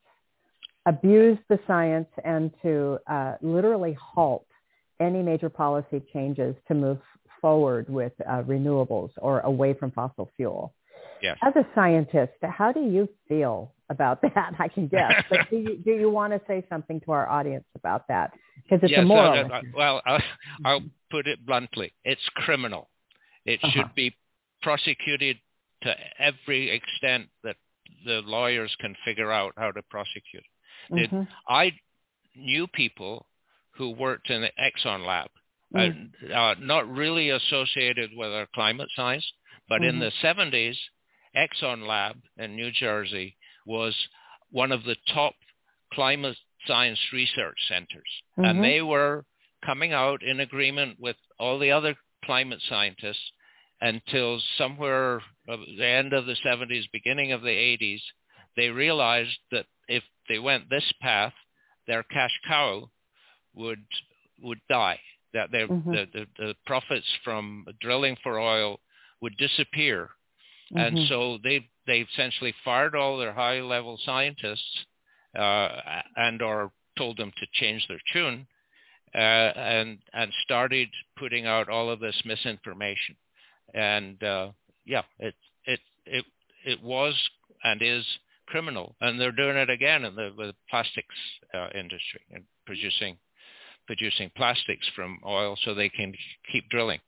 abuse the science, and to uh, literally halt any major policy changes to move forward with uh, renewables or away from fossil fuel. Yes. As a scientist, how do you feel about that? I can guess, but do you, do you want to say something to our audience about that? Because it's yes, immoral. Uh, well, I'll, I'll, put it bluntly: it's criminal. It uh-huh. should be prosecuted to every extent that the lawyers can figure out how to prosecute. Mm-hmm. I knew people who worked in the Exxon lab, mm. uh, not really associated with our climate science, but mm-hmm. in the 70s, Exxon lab in New Jersey was one of the top climate science research centers. Mm-hmm. And they were coming out in agreement with all the other climate scientists until somewhere at the end of the 70s, beginning of the 80s, they realized that if they went this path, their cash cow would would die. That mm-hmm. the, the, the profits from drilling for oil would disappear Mm-hmm. And so they've, they've essentially fired all their high level scientists uh, and or told them to change their tune uh, and and started putting out all of this misinformation. And uh, yeah, it it it it was and is criminal, and they're doing it again in the, the plastics uh, industry and producing producing plastics from oil so they can keep drilling.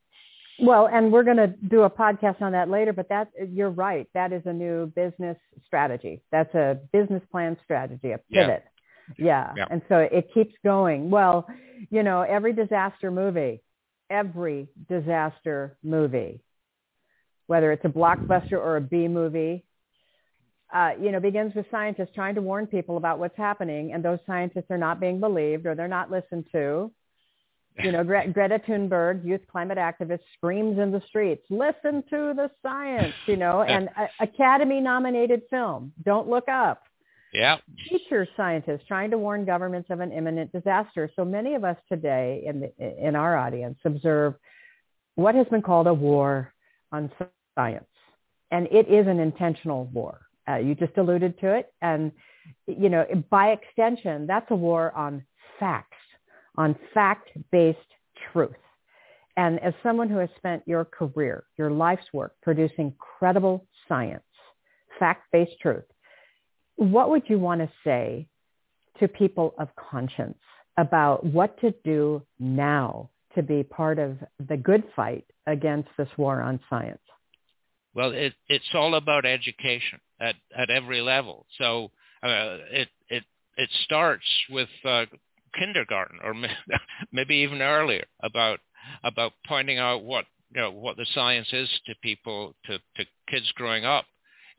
Well, and we're going to do a podcast on that later, but that you're right. That is a new business strategy. That's a business plan strategy, a pivot. Yeah. yeah. yeah. And so it keeps going. Well, you know, every disaster movie, every disaster movie, whether it's a blockbuster or a B movie, uh, you know, begins with scientists trying to warn people about what's happening, and those scientists are not being believed or they're not listened to you know, Gre- Greta Thunberg, youth climate activist, screams in the streets, listen to the science, you know, and a- Academy nominated film, Don't Look Up. Yeah. Teacher scientists trying to warn governments of an imminent disaster. So many of us today in, the, in our audience observe what has been called a war on science. And it is an intentional war. Uh, you just alluded to it. And, you know, by extension, that's a war on facts on fact-based truth. And as someone who has spent your career, your life's work producing credible science, fact-based truth, what would you want to say to people of conscience about what to do now to be part of the good fight against this war on science? Well, it, it's all about education at, at every level. So uh, it, it, it starts with uh, kindergarten or maybe even earlier about about pointing out what you know what the science is to people to, to kids growing up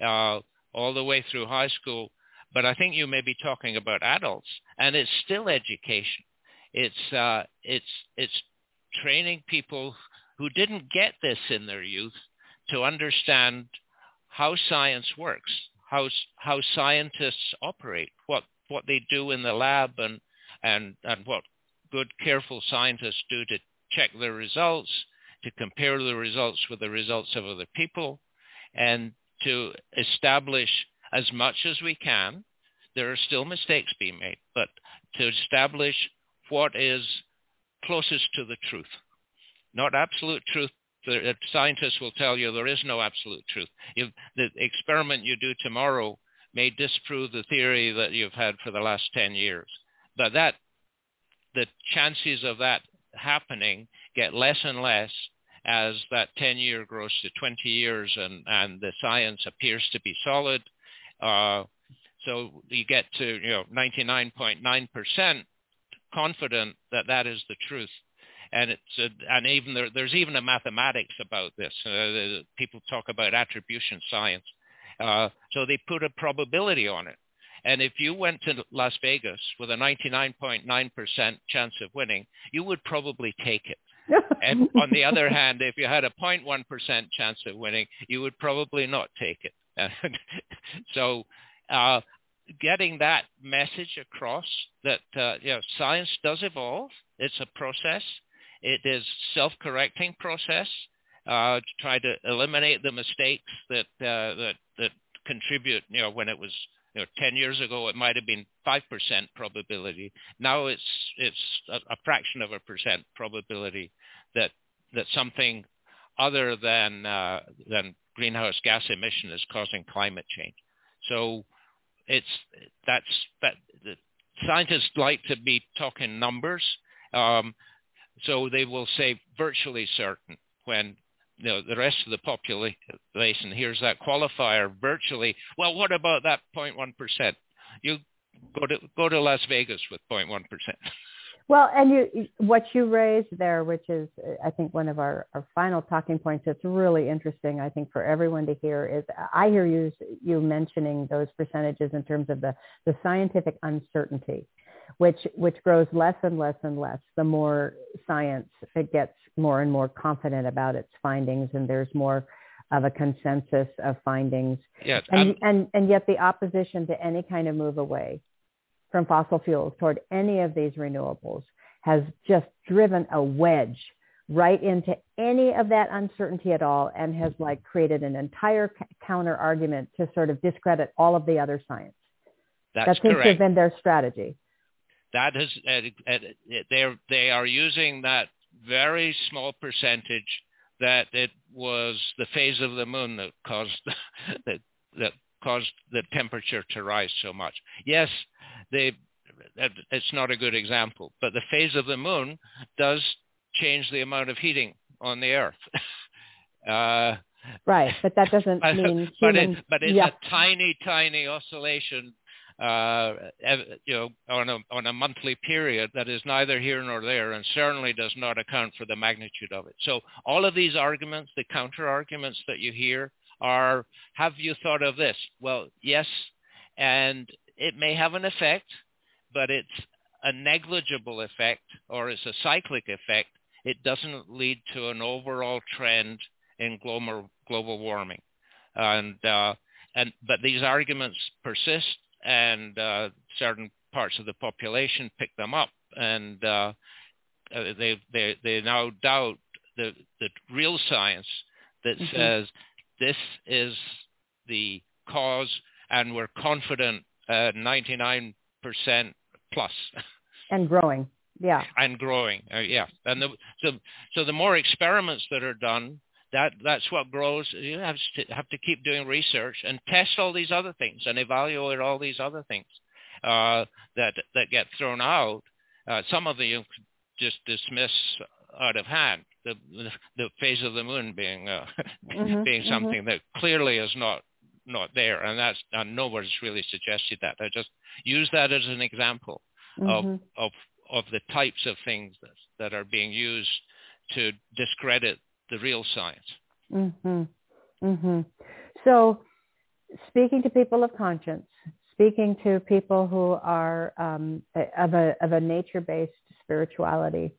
uh, all the way through high school. But I think you may be talking about adults and it's still education. It's uh, it's it's training people who didn't get this in their youth to understand how science works how how scientists operate what what they do in the lab and and and what good careful scientists do to check their results, to compare the results with the results of other people, and to establish as much as we can. There are still mistakes being made, but to establish what is closest to the truth. Not absolute truth. The scientists will tell you there is no absolute truth. If the experiment you do tomorrow may disprove the theory that you've had for the last 10 years. But that, the chances of that happening get less and less as that 10 year grows to 20 years and, and the science appears to be solid. Uh, so you get to you know 99.9% confident that that is the truth. And it's a, and even there, there's even a mathematics about this. Uh, people talk about attribution science. Uh, so they put a probability on it. And if you went to Las Vegas with a 99.9% chance of winning, you would probably take it. and on the other hand, if you had a 0.1% chance of winning, you would probably not take it. so uh, getting that message across that uh, you know, science does evolve. It's a process. It is self-correcting process uh, to try to eliminate the mistakes that uh, that that contribute. You know, when it was you know 10 years ago, it might have been five percent probability. Now it's it's a, a fraction of a percent probability that that something other than uh, than greenhouse gas emission is causing climate change. So it's that's that scientists like to be talking numbers. Um, so they will say virtually certain when you know, the rest of the population hears that qualifier virtually. Well, what about that 0.1%? You go to go to Las Vegas with 0.1%. Well, and you, what you raised there, which is, I think, one of our, our final talking points that's really interesting, I think, for everyone to hear is I hear you, you mentioning those percentages in terms of the, the scientific uncertainty which which grows less and less and less the more science it gets more and more confident about its findings and there's more of a consensus of findings yeah, and, and and yet the opposition to any kind of move away from fossil fuels toward any of these renewables has just driven a wedge right into any of that uncertainty at all and has like created an entire counter argument to sort of discredit all of the other science. That's that seems correct. to have been their strategy that is they they are using that very small percentage that it was the phase of the moon that caused that that caused the temperature to rise so much. Yes, they it's not a good example, but the phase of the moon does change the amount of heating on the Earth. uh, right, but that doesn't mean but, human, it, but it's yeah. a tiny, tiny oscillation uh, you know, on a, on a monthly period that is neither here nor there and certainly does not account for the magnitude of it. So all of these arguments, the counter arguments that you hear are, have you thought of this? Well, yes, and it may have an effect, but it's a negligible effect or it's a cyclic effect. It doesn't lead to an overall trend in global, global warming. And, uh, and, but these arguments persist and uh, certain parts of the population pick them up, and uh, uh, they they they now doubt the the real science that mm-hmm. says this is the cause, and we're confident uh, 99% plus. And growing, yeah. And growing, uh, yeah. And the, so so the more experiments that are done, that that's what grows. You have to have to keep doing research and test all these other things and evaluate all these other things uh, that that get thrown out. Uh, some of them you just dismiss out of hand. The the phase of the moon being uh, mm-hmm, being mm-hmm. something mm-hmm. that clearly is not not there, and that's and nobody's really suggested that. I just use that as an example mm-hmm. of of of the types of things that, that are being used to discredit the real science. Mhm. Mhm. So, speaking to people of conscience, speaking to people who are um, of a of a nature-based spirituality,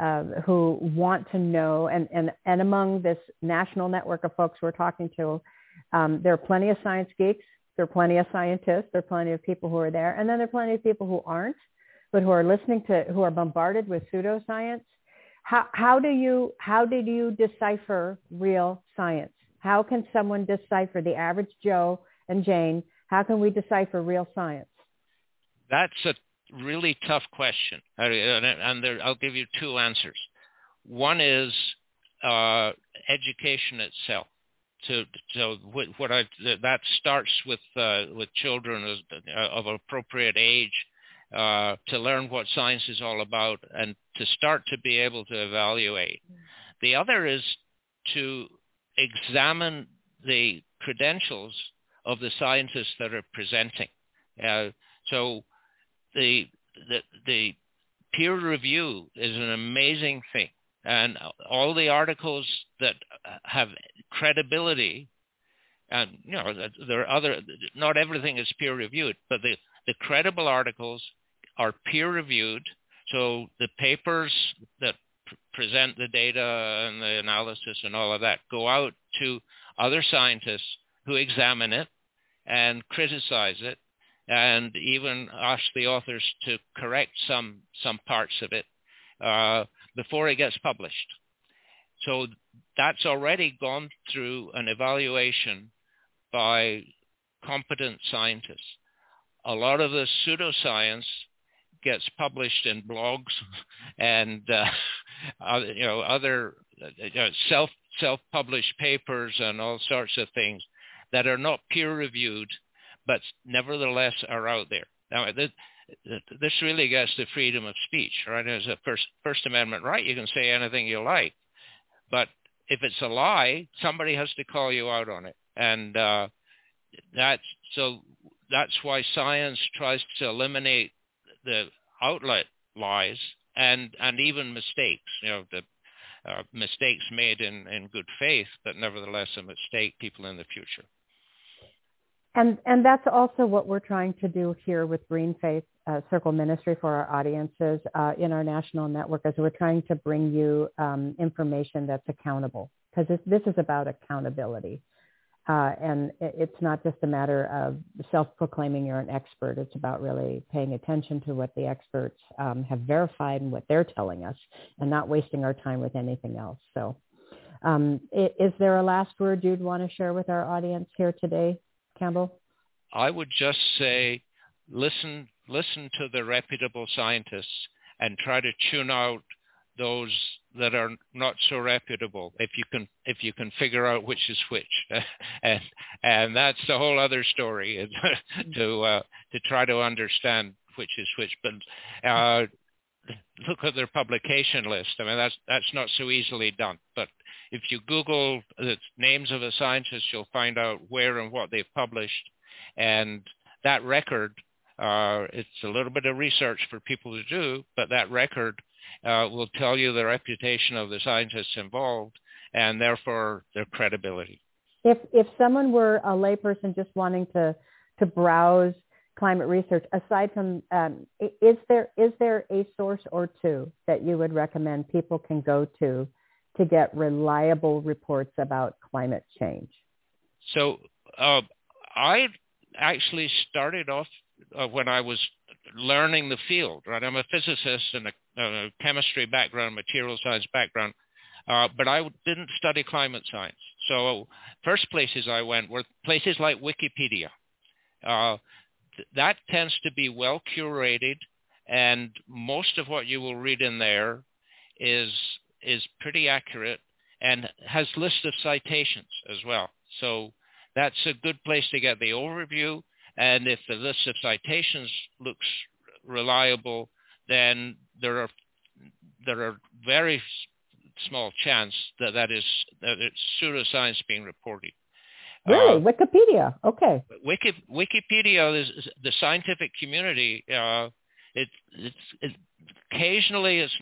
um, who want to know, and, and and among this national network of folks we're talking to, um, there are plenty of science geeks, there are plenty of scientists, there are plenty of people who are there, and then there are plenty of people who aren't, but who are listening to, who are bombarded with pseudoscience. How how do you how did you decipher real science? How can someone decipher the average Joe and Jane? How can we decipher real science? That's a really tough question, and there, I'll give you two answers. One is uh, education itself. So, so what I that starts with uh, with children of appropriate age uh, to learn what science is all about and to start to be able to evaluate. The other is to examine the credentials of the scientists that are presenting. Uh, so the, the, the peer review is an amazing thing. And all the articles that have credibility, and you know, there are other, not everything is peer reviewed, but the, the credible articles are peer reviewed. So the papers that present the data and the analysis and all of that go out to other scientists who examine it and criticize it and even ask the authors to correct some some parts of it uh, before it gets published. So that's already gone through an evaluation by competent scientists. A lot of the pseudoscience gets published in blogs and uh, you know other uh, self self published papers and all sorts of things that are not peer reviewed but nevertheless are out there. Now, this, this really gets to freedom of speech, right? As a first, First Amendment right, you can say anything you like. But if it's a lie, somebody has to call you out on it. And uh, that's, so that's why science tries to eliminate the outlet lies and, and even mistakes, you know, the uh, mistakes made in, in good faith, but nevertheless a mistake people in the future. And and that's also what we're trying to do here with Green Faith uh, Circle Ministry for our audiences uh, in our national network, as we're trying to bring you um, information that's accountable, because this, this, is about accountability, uh, and it's not just a matter of self-proclaiming you're an expert. It's about really paying attention to what the experts um, have verified and what they're telling us, and not wasting our time with anything else. So. Um, is there a last word you'd want to share with our audience here today, Campbell? I would just say listen listen to the reputable scientists and try to tune out those that are not so reputable if you can if you can figure out which is which. And and that's the whole other story to uh, to try to understand which is which. But uh, look at their publication list. I mean that's that's not so easily done. But if you Google the names of the scientists, you'll find out where and what they've published. And that record, uh, it's a little bit of research for people to do, but that record uh, will tell you the reputation of the scientists involved and therefore their credibility. If, if someone were a layperson just wanting to, to browse climate research, aside from, um, is, there, is there a source or two that you would recommend people can go to to get reliable reports about climate change? So uh, I actually started off uh, when I was learning the field. Right, I'm a physicist and a, a chemistry background, material science background, uh, but I didn't study climate science. So first places I went were places like Wikipedia. Uh, th- that tends to be well curated, and most of what you will read in there is is pretty accurate and has lists of citations as well. So that's a good place to get the overview. And if the list of citations looks reliable, then there are there are very small chance that that is that it's pseudoscience being reported. Really, uh, Wikipedia? Okay. Wiki, Wikipedia is the scientific community. Uh, it, it's, occasionally it's